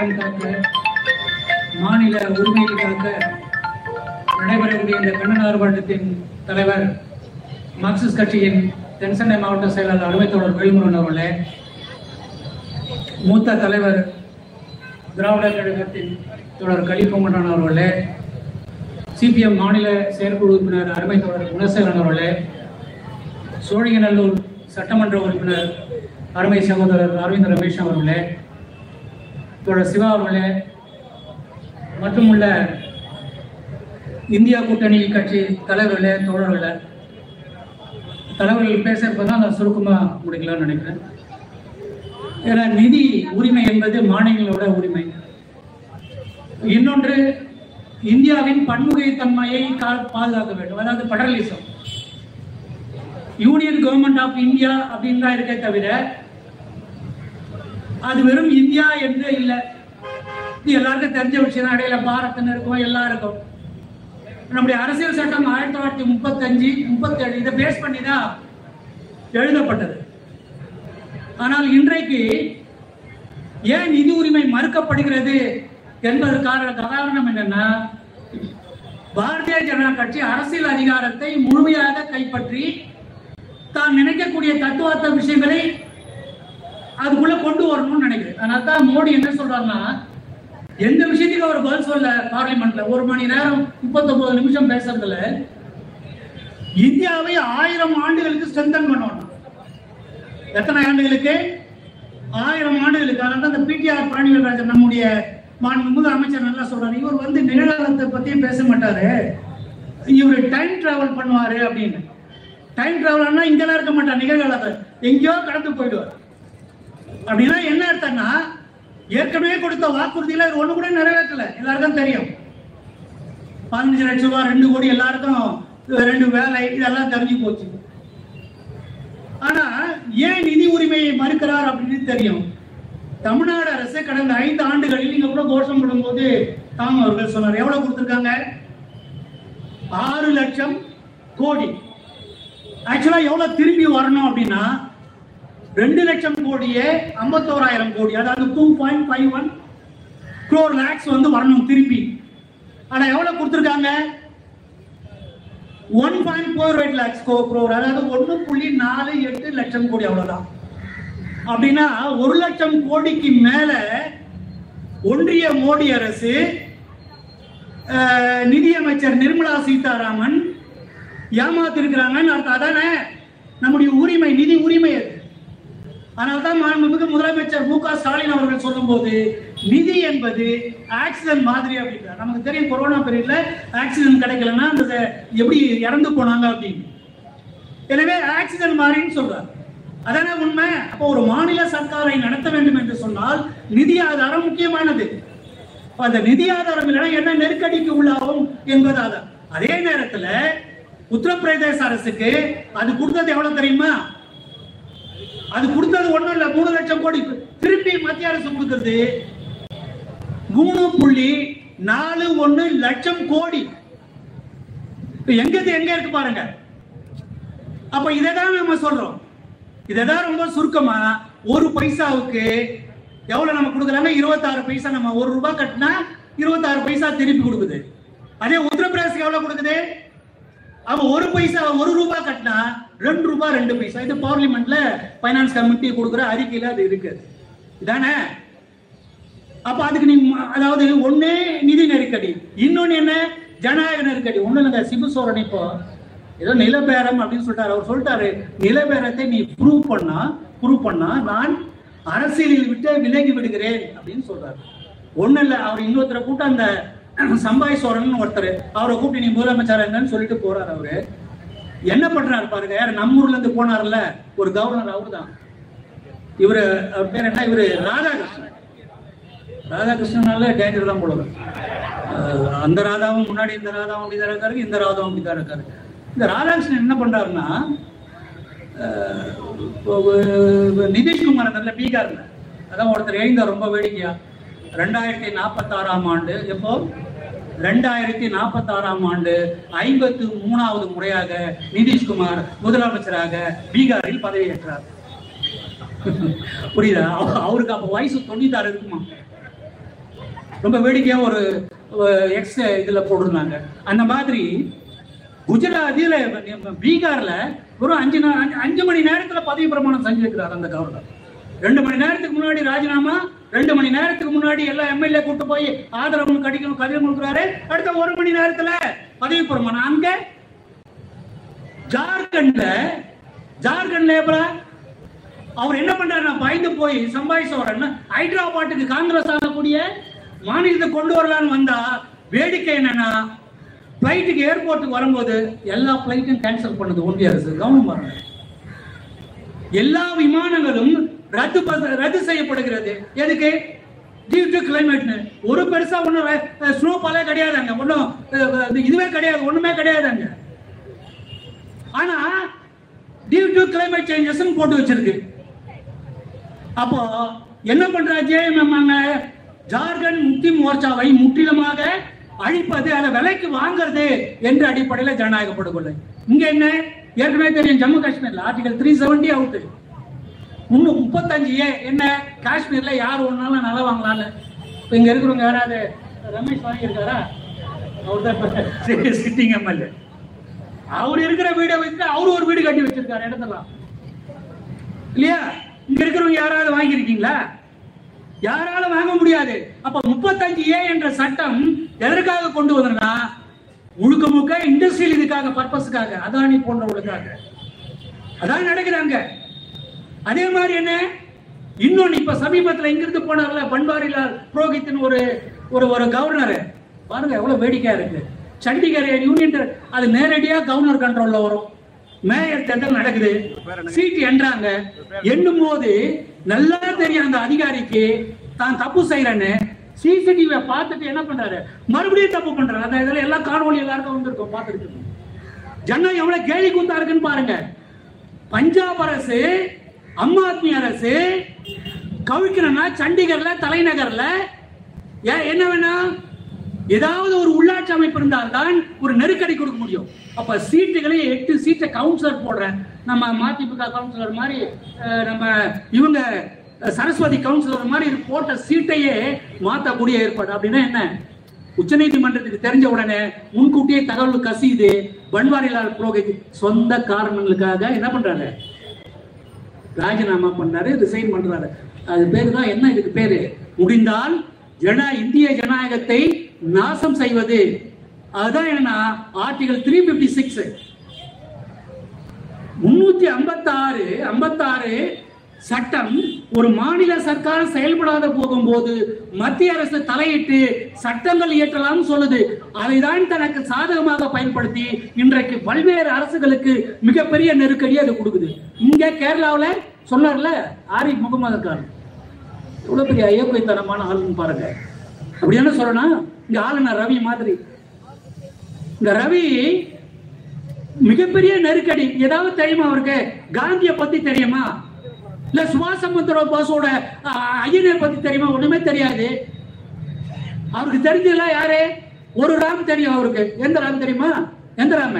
ஜனநாயகம் மாநில உரிமைகளுக்காக நடைபெறக்கூடிய இந்த கண்ணன் ஆர்ப்பாட்டத்தின் தலைவர் மார்க்சிஸ்ட் கட்சியின் தென்சென்னை மாவட்ட செயலாளர் அருமை வேல்முருகன் அவர்களே மூத்த தலைவர் திராவிடர் கழகத்தின் தொடர் கலிப்பொங்கன் அவர்களே சிபிஎம் மாநில செயற்குழு உறுப்பினர் அருமை தொடர் குணசேகரன் அவர்களே சோழிங்கநல்லூர் சட்டமன்ற உறுப்பினர் அருமை சகோதரர் அரவிந்த் ரமேஷ் அவர்களே தோழர் சிவா அவர்களே மற்றும் உள்ள இந்தியா கூட்டணி கட்சி தலைவர்களே தோழர்களே தலைவர்கள் பேசுறப்பதான் நான் சுருக்கமா முடிக்கலாம்னு நினைக்கிறேன். ஏன்னா நிதி உரிமை என்பது மாநிலங்களோட உரிமை. இன்னொன்று இந்தியாவின் பன்முகைத்தன்மையை கா- பாதுகாக்க வேண்டும். அதாவது federalism union government of India அப்படின்னு தான் இருக்கே தவிர அது வெறும் இந்தியா என்று இல்லை. இது எல்லாருக்கும் தெரிஞ்ச விஷயம் தான் இடையில பாரத்னு இருக்கும் எல்லாம் இருக்கும் நம்முடைய அரசியல் சட்டம் ஆயிரத்தி தொள்ளாயிரத்தி முப்பத்தஞ்சு முப்பத்தேழு இதை பேஸ் பண்ணி தான் எழுதப்பட்டது. ஆனால் இன்றைக்கு ஏன் நிதி உரிமை மறுக்கப்படுகிறது என்பதற்கான காரணம் என்னன்னா பாரதிய ஜனதா கட்சி அரசியல் அதிகாரத்தை முழுமையாக கைப்பற்றி தான் நினைக்கக்கூடிய தத்துவார்த்த விஷயங்களை அதுக்குள்ள கொண்டு வரணும்னு நினைக்கிறேன். அதனால தான் மோடி என்ன சொல்றாருன்னா எந்த விஷயத்துக்கு அவர் பதில் சொல்ல பார்லிமெண்ட்ல? ஒரு மணி நேரம் முப்பத்தொன்பது நிமிஷம் பேசுறதுல இந்தியாவை ஆயிரம் ஆண்டுகளுக்கு ஸ்ட்ரென்தன் பண்ணணும். எத்தனை ஆண்டுகளுக்கு? ஆயிரம் ஆண்டுகளுக்கு. அதனால தான் இந்த பிடிஆர் பழனிவேல்ராஜன் நம்முடைய மாண்புமிகு அமைச்சர் நல்லா சொல்றாரு. இவர் வந்து நிகழ்காலத்தை பத்தியும் பேச மாட்டாரு. இவர் டைம் டிராவல் பண்ணுவாரு அப்படின்னு. டைம் டிராவல்னா இங்கெல்லாம் இருக்க மாட்டார். நிகழ்காலத்தை எங்கேயோ கடந்து போயிடுவார். அப்படின்னா என்ன அர்த்தம்னா ஏற்கனவே கொடுத்த வாக்குறுதியில இது ஒண்ணு கூட நிறைவேற்றல. எல்லாருக்கும் தெரியும். பதினஞ்சு லட்சம் ரூபாய் ரெண்டு கோடி எல்லாருக்கும் ரெண்டு வேலை இதெல்லாம் தெரிஞ்சு போச்சு. ஆனா ஏன் நிதி உரிமையை மறுக்கிறார் அப்படின்னு தெரியும். தமிழ்நாடு அரசு கடந்த ஐந்து ஆண்டுகளில் நீங்க கூட கோஷம் போடும்போது தாம் அவர்கள் சொன்னார். எவ்வளவு கொடுத்திருக்காங்க? ஆறு லட்சம் கோடி. ஆக்சுவலா எவ்வளவு திரும்பி வரணும் அப்படின்னா ரெண்டு லட்சம் கோடியே ஐம்பத்தோராயிரம் கோடி. அதாவது two point five one crore lakhs வந்து வரணும் திருப்பி. ஆனா எவ்வளவு கொடுத்துருக்காங்க? One point four eight lakhs crore அதாவது ஒன்று புள்ளி நாலு எட்டு லட்சம் கோடி அவ்வளவுதான். அப்படின்னா ஒரு லட்சம் கோடிக்கு மேல ஒன்றிய மோடி அரசு நிதியமைச்சர் நிர்மலா சீதாராமன் ஏமாத்திருக்கிறாங்கன்னு அர்த்தம். அதானே? நம்முடைய உரிமை நிதி உரிமை அது. அதனால்தான் மாண்புமிகு முதலமைச்சர் மு க ஸ்டாலின் அவர்கள் சொல்லும்போது நிதி என்பது ஆக்சிஜன் மாதிரி அப்படின்றார். நமக்கு தெரியும் கொரோனா பீரியட்ல ஆக்சிஜன் கிடைக்கலன்னா அந்த எப்படி இறந்து போனாங்க அப்படின்னு. எனவே ஆக்சிஜன் மாதிரின்னு சொல்றார். அதான உண்மை? அப்போ ஒரு மாநில சர்க்காரை நடத்த வேண்டும் என்று சொன்னால் நிதி ஆதாரம் முக்கியமானது. அந்த நிதி ஆதாரம் இல்லைன்னா என்ன நெருக்கடிக்கு உள்ளாகும் என்பது ஆதாரம். அதே நேரத்துல உத்தரப்பிரதேச அரசுக்கு அது கொடுத்தது எவ்வளவு தெரியுமா? அது கொடுத்தது ஒண்ணும் இல்ல. மூணு லட்சம் கோடி. திருப்பி மத்திய அரசு கொடுக்கிறது. மூணு புள்ளி நாலு ஒண்ணு லட்சம் கோடி. எங்க எங்க இருக்கு பாருங்க. அப்ப இதை தான் நம்ம சொல்றோம். இதைதான் ரொம்ப சுருக்கமா ஒரு பைசாவுக்கு எவ்வளவு நம்ம கொடுக்குறாங்க இருபத்தாறு பைசா நம்ம ஒரு ரூபாய் கட்டினா இருபத்தாறு பைசா திருப்பி கொடுக்குது. அதே உத்தரப்பிரதேசம் எவ்வளவு கொடுக்குது? அவன் ஒரு பைசா ஒரு ரூபாய் கட்டினா ரெண்டு ரூபாய் ரெண்டு பைசா. இது பார்லிமெண்ட்ல பைனான்ஸ் கமிட்டி கொடுக்குற அறிக்கையில அது இருக்கு. இதானே? அப்ப அதுக்கு நீ அதாவது ஒண்ணே நிதி நெருக்கடி. இன்னொன்னு என்ன? ஜனநாயக நெருக்கடி. ஒண்ணு இல்லைங்க சிபு சோரன் இப்போ ஏதோ நிலபேரம் அப்படின்னு சொல்லிட்டாரு. அவர் சொல்லிட்டாரு நிலபேரத்தை நீ ப்ரூவ் பண்ணா ப்ரூவ் பண்ணா நான் அரசியலில் விட்டு விலகி விடுகிறேன் அப்படின்னு சொல்றாரு. ஒண்ணு இல்லை அவர் இன்னொருத்தரை கூட்டம் அந்த சம்பாய் சோரன் ஒருத்தர். அவரை கூப்பிட்டு நீ முதலமைச்சர் என்னன்னு சொல்லிட்டு போறாரு அவரு. என்ன பண்றாரு பாருங்க. யார்? நம்ம ஊர்ல இருந்து போனார்ல ஒரு கவர்னர் அவர்தான். இவரு அவர் பேர் என்ன? இவரு ராதாகிருஷ்ணன். ராதாகிருஷ்ணனால டேஞ்சர் தான் போடுவார் அந்த ராதாவும் முன்னாடி இந்த ராதாவும் அப்படிதான் இருக்காரு இந்த ராதாவும் அப்படிதான் இருக்காரு. இந்த ராதாகிருஷ்ணன் என்ன பண்றாருன்னா நிதிஷ்குமார் நல்ல பீகார்ல. அதான் ஒருத்தர் எழுந்தார் ரொம்ப வேடிக்கையா. ரெண்டாயிரத்தி நாற்பத்தாறாம் ஆண்டு எப்போ? ரெண்டாயிரத்தி நாற்பத்தாறாம் ஆண்டு ஐம்பத்து மூணாவது முறையாக நிதிஷ்குமார் முதலமைச்சராக பீகாரில் பதவியேற்றார். புரியுதா? அவருக்கு அப்ப வயசு தொண்ணூத்தாறு இருக்குமா? ரொம்ப வேடிக்கையா ஒரு எக்ஸ் இதுல போட்டிருந்தாங்க. அந்த மாதிரி குஜராத்தில பீகார்ல வெறும் அஞ்சு அஞ்சு- அஞ்சு மணி நேரத்துல பதவி பிரமாணம் செஞ்சிருக்கிறார் அந்த கவர்னர். ரெண்டு மணி நேரத்துக்கு முன்னாடி ராஜினாமா ரெண்டு மணி நேரத்துக்கு முன்னாடி எல்லா எம்எல்ஏ கூட்டு போய் ஆதரவு கடிக்கணும் கடிதம் கொடுக்குறாரு. அடுத்த ஒரு மணி நேரத்துல பதவி பிரமாணம் அங்க? ஜார்க்கண்ட்ல ஜார்க்கண்ட்ல எப்பறம் அவர் என்ன பண்றாரு நான் பயந்து போய் சம்பாய் உடனே ஹைதராபாத்துக்கு காங்கிரஸ் ஆகக்கூடிய மாநிலத்தை கொண்டு வரலான்னு வந்தா வேடிக்கை என்னன்னா பிளைட்டுக்கு ஏர்போர்ட்டுக்கு வரும்போது எல்லா பிளைட்டும் கேன்சல் பண்ணுது ஒன்றிய அரசு. கவனம் பாருங்க. எல்லா விமானங்களும் ரத்து ப- ரத்து செய்யப்படுகிறது. எதுக்கு? டியூ டு கிளைமேட்னு ஒரு பெருசா ஒன்றும் ஸ்னோ பாலே கிடையாதுங்க. ஒன்றும் இதுவே கிடையாது ஒண்ணுமே கிடையாதுங்க. ஆனா டியூ டு கிளைமேட் சேஞ்சஸ் போட்டு வச்சிருக்கு. அப்போ என்ன பண்ற ஜேஎம்எம் ஜார்க்கண்ட் முக்தி மோர்ச்சாவை முற்றிலுமாக அழிப்பது அதை விலைக்கு வாங்குறது என்ற அடிப்படையில் ஜனநாயக படுகொலை இங்க என்ன? ஏற்கனவே தெரியும் ஜம்மு காஷ்மீர்ல. ஆர்டிகல் த்ரீ செவன்டி அவுட் இன்னும் முப்பத்தஞ்சு ஏ என்ன? காஷ்மீர்ல யார் ஒன்னாலும் நல்லா வாங்கலாம்ல. இப்ப இங்க இருக்கிறவங்க யாராவது? ரமேஷ் வாங்கியிருக்காரா அவர் தான் சிட்டிங் எம்எல்ஏ அவர் இருக்கிற வீடை வச்சு அவரு ஒரு வீடு கட்டி வச்சிருக்காரு இடத்தெல்லாம். இல்லையா? இங்க இருக்கிறவங்க யாராவது வாங்கியிருக்கீங்களா? யாரால வாங்க முடியாது. அப்ப முப்பத்தஞ்சு ஏ என்ற சட்டம் எதற்காக கொண்டு வந்தனா முழுக்க முழுக்க இண்டஸ்ட்ரியல் இதுக்காக பர்பஸ்க்காக அதானி போன்றவர்களுக்காக. அதான் நடக்குறாங்க அதே மாதிரி என்ன? இன்னொன்னு இப்ப சமீபத்துல இங்கிருந்து போனார்ல பன்வாரிலால் புரோஹித்னு ஒரு ஒரு ஒரு கவர்னர். பாருங்க எவ்வளவு வேடிக்கையா இருக்கு. சண்டிகர் யூனியன் அது நேரடியா கவர்னர் கண்ட்ரோல்ல வரும். மேயர் தேர்தல் நடக்குது. சீட் என்றாங்க. எண்ணும் போது நல்லா தெரியும் அந்த அதிகாரிக்கு. தான் தப்பு செய்யறேன்னு. சிசிடிவியை பார்த்துட்டு என்ன பண்றாரு? மறுபடியும் தப்பு பண்றாரு. அந்த இதுல எல்லாம் காணொலி எல்லாருக்கும் வந்திருக்கும் பார்த்துருக்கு ஜனம் எவ்வளவு கேலி கூத்தா இருக்குன்னு பாருங்க. பஞ்சாப் அரசு அம்மா ஆத்மி அரசு கவிழ்க்கணும்னா சண்டிகர்ல தலைநகர்ல ஏன் என்ன வேணும் ஏதாவது ஒரு உள்ளாட்சி அமைப்பு இருந்தால்தான் ஒரு நெருக்கடி கொடுக்க முடியும். அப்ப சீட்டுகளை எட்டு சீட்டை கவுன்சிலர் போடுறேன். நம்ம மதிமுக கவுன்சிலர் மாதிரி நம்ம இவங்க சரஸ்வதி கவுன்சிலர் மாதிரி போட்ட சீட்டையே மாத்தக்கூடிய ஏற்பாடு. அப்படின்னா என்ன? உச்சநீதிமன்றத்துக்கு தெரிஞ்ச உடனே முன்கூட்டியே தகவல் கசியுது. பன்வாரிலால் புரோகித் சொந்த காரணங்களுக்காக என்ன பண்றாரு? ராஜினாமா பண்ணாரு ரிசைன் பண்றாரு. அது பேரு தான் என்ன? இதுக்கு பேரு முடிந்தால் ஜன இந்திய ஜனநாயகத்தை நாசம் செய்வது. அதுதான் என்னன்னா ஆர்டிகல் த்ரீ பிப்டி சிக்ஸ் முன்னூத்தி ஐம்பத்தாறு ஐம்பத்தாறு சட்டம் ஒரு மாநில சர்க்கார் செயல்படாத போகும்போது மத்திய அரசு தலையிட்டு சட்டங்கள் இயற்றலாம் சொல்லுது. அதைதான் தனக்கு சாதகமாக பயன்படுத்தி இன்றைக்கு பல்வேறு அரசுகளுக்கு மிகப்பெரிய நெருக்கடி அது கொடுக்குது. இங்க கேரளாவுல சொன்னார்ல ஆரிஃப் முகமது கான் எவ்வளவு பெரிய ஐயப்பைத்தனமான ஆளுன்னு பாருங்க. அப்படி என்ன சொல்லணும் இங்க ஆளுநர் ரவி மாதிரி. இந்த ரவி மிகப்பெரிய நெருக்கடி. ஏதாவது தெரியுமா அவருக்கு? காந்திய பத்தி தெரியுமா? இல்ல சுபாஷ் சந்திர போஸோட அஹ், பத்தி தெரியுமா? ஒண்ணுமே தெரியாது. அவருக்கு தெரிஞ்சதுல யாரு? ஒரு ராம் தெரியும் அவருக்கு. எந்த ராம் தெரியுமா? எந்த ராம?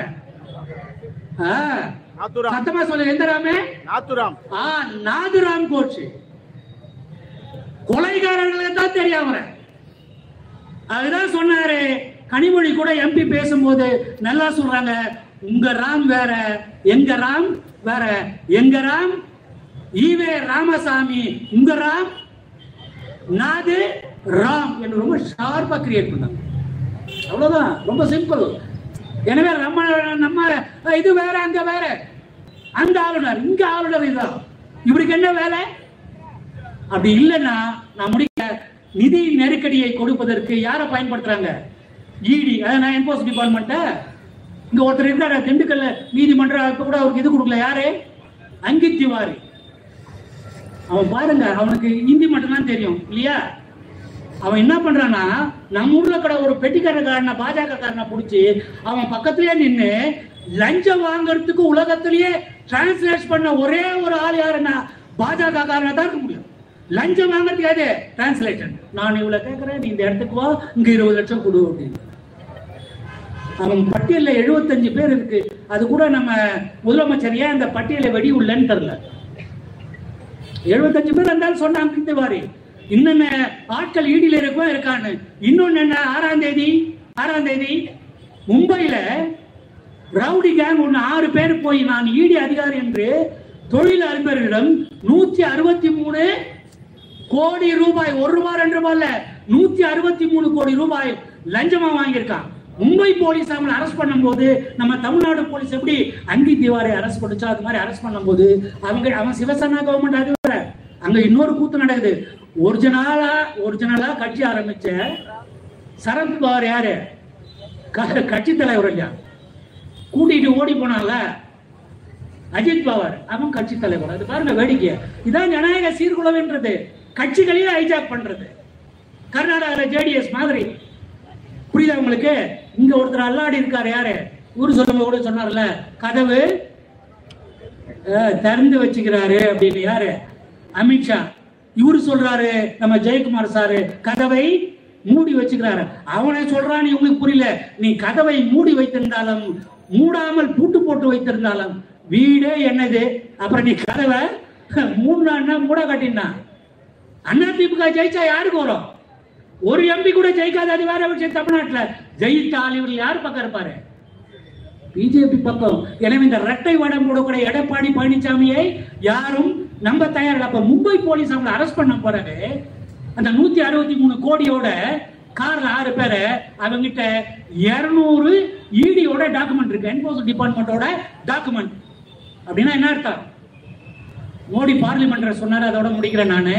சத்தமா சொல்லு எந்த ராமே? நாத்துராம். ஆ நாதுராம் கோட்ஸ் கொலைகாரர்களுக்கு தான் தெரியும் அவரை. அதுதான் சொன்னாரு. கனிமொழி கூட எம்பி பேசும்போது நல்லா சொல்றாங்க. உங்க ராம் வேற எங்க ராம் வேற எங்க ராம்? ஈவே ராமசாமி உங்க ராம்? நாது ராம் என்று ரொம்ப ஷார்ப்பா கிரியேட் பண்ணாங்க. அவ்வளோதான் ரொம்ப சிம்பிள் எனவே நம்ம நம்ம இது வேற அங்க வேற. அந்த ஆளுநர் இங்க ஆளுநர் இதுதான் இவருக்கு என்ன வேலை? அப்படி இல்லைன்னா நான் முடிக்க நிதி நெருக்கடியை கொடுப்பதற்கு யாரை பயன்படுத்துறாங்க? இடி அதான் என்போர்ஸ் டிபார்ட்மெண்ட்டை இங்க ஒருத்தர் இருக்காரு திண்டுக்கல்ல நீதிமன்றம் கூட அவருக்கு இது கொடுக்கல. யாரு? அங்கித் திவாரி. அவன் பாருங்க அவனுக்கு ஹிந்தி மட்டும்தான் தெரியும் இல்லையா? அவன் என்ன பண்றான்னா நம்ம ஊர்ல கூட ஒரு பெட்டிக்காரக்காரனை பாஜக காரனை பிடிச்சி அவன் பக்கத்திலேயே நின்று லஞ்சம் வாங்குறதுக்கு உலகத்திலேயே டிரான்ஸ்லேட் பண்ண ஒரே ஒரு ஆள் யாருன்னா பாஜக காரனை தான் இருக்க முடியும். லஞ்சம் வாங்குறதுக்கு யாரு? டிரான்ஸ்லேட்டர் நான் இவ்வளவு கேட்கறேன் நீ இந்த இடத்துக்கு வா இங்க இருபது லட்சம் கொடு அப்படின்னு. அவன் பட்டியல்ல 75 பேர் இருக்கு. அது கூட நம்ம முதலமைச்சர் ஏன் அந்த பட்டியலை வெடி உள்ளன்னு தெரியல. 75 பேர் இருந்தாலும் சொன்னாங்க திவாரி இன்னென்ன ஆட்கள் ஈடியில் இருக்கோ இருக்கான்னு. இன்னொன்னு என்ன? ஆறாம் தேதி? ஆறாம் தேதி? மும்பையில ரவுடி கேங் ஒன்று ஆறு பேர் போய் நான் ஈடி அதிகாரி என்று தொழில் அதிபர்களிடம் நூத்தி அறுபத்தி மூணு கோடி ரூபாய் ஒரு ரூபாய் ரெண்டு ரூபாய் இல்ல நூத்தி அறுபத்தி மூணு கோடி ரூபாய் லஞ்சமா வாங்கியிருக்கான். மும்பை போலீஸ் அவங்களை அரெஸ்ட் பண்ணும்போது நம்ம தமிழ்நாடு போலீஸ் எப்படி அங்கி திவாரை அரெஸ்ட் பண்ணுச்சோ அது மாதிரி அரெஸ்ட் பண்ணும்போது அவங்க அவன் சிவசேனா கவர்மெண்ட் அதிபர். அங்க இன்னொரு கூத்து நடக்குது. ஒரிஜினலா ஒரிஜினலா கட்சி ஆரம்பிச்ச சரத்பவார் யாரு? க- கட்சி தலைவர் இல்லையா? கூட்டிட்டு ஓடி போனால அஜித் பவார். அவன் கட்சி தலைவர். அது பாருங்க வேடிக்கை இதான் ஜனநாயக சீர்குலைவுன்றது கட்சிகளையும் ஹைஜாக் பண்றது. கர்நாடகாவில் ஜேடிஎஸ் மாதிரி. புரியுதா உங்களுக்கு? இங்க ஒருத்தர் அல்லாடி இருக்காரு யாரு? ஊர் சொல்லுங்க கூட சொன்னார்ல. கதவு திறந்து வச்சுக்கிறாரு அப்படின்னு யாரு? அமித்ஷா. இவரு சொல்றாரு நம்ம ஜெயக்குமார் சாரு கதவை மூடி வச்சுக்கிறாரு. அவனே சொல்றான் இவங்களுக்கு புரியல. நீ கதவை மூடி வைத்திருந்தாலும் மூடாமல் பூட்டு போட்டு வைத்திருந்தாலும் வீடே என்னது? அப்புறம் நீ கதவை மூணான்னா மூட கட்டினா. அண்ணா திமுக ஜெயிச்சா யாருக்கு வரும்? ஒரு எம்பி கூட ஜெயிக்காத அது வேற விஷயம். தமிழ்நாட்டுல ஜெயித்தால் இவர் யார் பக்கம் இருப்பாரு? பிஜேபி பக்கம். எனவே இந்த இரட்டை வடம் கூட எடப்பாடி பழனிசாமியை யாரும் நம்ப தயாரில்லை அப்ப மும்பை போலீஸ் அவங்களை அரெஸ்ட் பண்ண பிறகு அந்த நூத்தி அறுபத்தி மூணு கோடியோட கார்ல ஆறு பேரை அவங்கிட்ட இருநூறு இடியோட டாக்குமெண்ட் இருக்கு. என்போர்ஸ் டிபார்ட்மெண்டோட டாக்குமெண்ட் அப்படின்னா என்ன அர்த்தம்? மோடி பார்லிமெண்ட் சொன்னார் அதோட முடிக்கிறேன் நானு.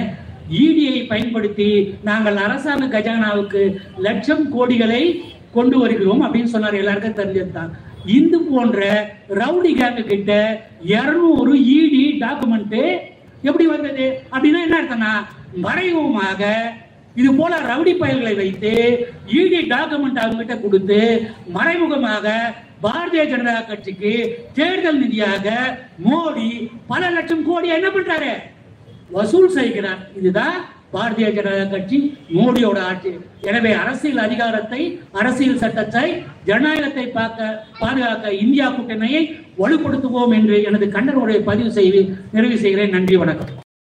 இடியை பயன்படுத்தி நாங்கள் அரசாங்க கஜானாவுக்கு லட்சம் கோடிகளை கொண்டு வருகிறோம் அப்படின்னு சொன்னார். எல்லாருக்கும் தெரிஞ்சதுதான். இந்து போன்ற ரவுடி கேங்க கிட்ட இருநூறு இடி டாக்குமெண்ட் எப்படி வந்தது அப்படின்னா என்ன அர்த்தம்னா மறைமுகமாக இது போல ரவுடி பயல்களை வைத்து இடி டாக்குமெண்ட் அவங்க கிட்ட கொடுத்து மறைமுகமாக பாரதிய ஜனதா கட்சிக்கு தேர்தல் நிதியாக மோடி பல லட்சம் கோடி என்ன பண்றாரு? வசூல் செய்கிறார். இதுதான் பாரதிய ஜனதா கட்சி மோடியோட ஆட்சி. எனவே அரசியல் அதிகாரத்தை அரசியல் சட்டத்தை ஜனநாயகத்தை பார்க்க பாதுகாக்க இந்தியா கூட்டணியை வலுப்படுத்துவோம் என்று எனது கண்டனோடைய பதிவு செய்து நிறைவு செய்கிறேன். நன்றி வணக்கம்.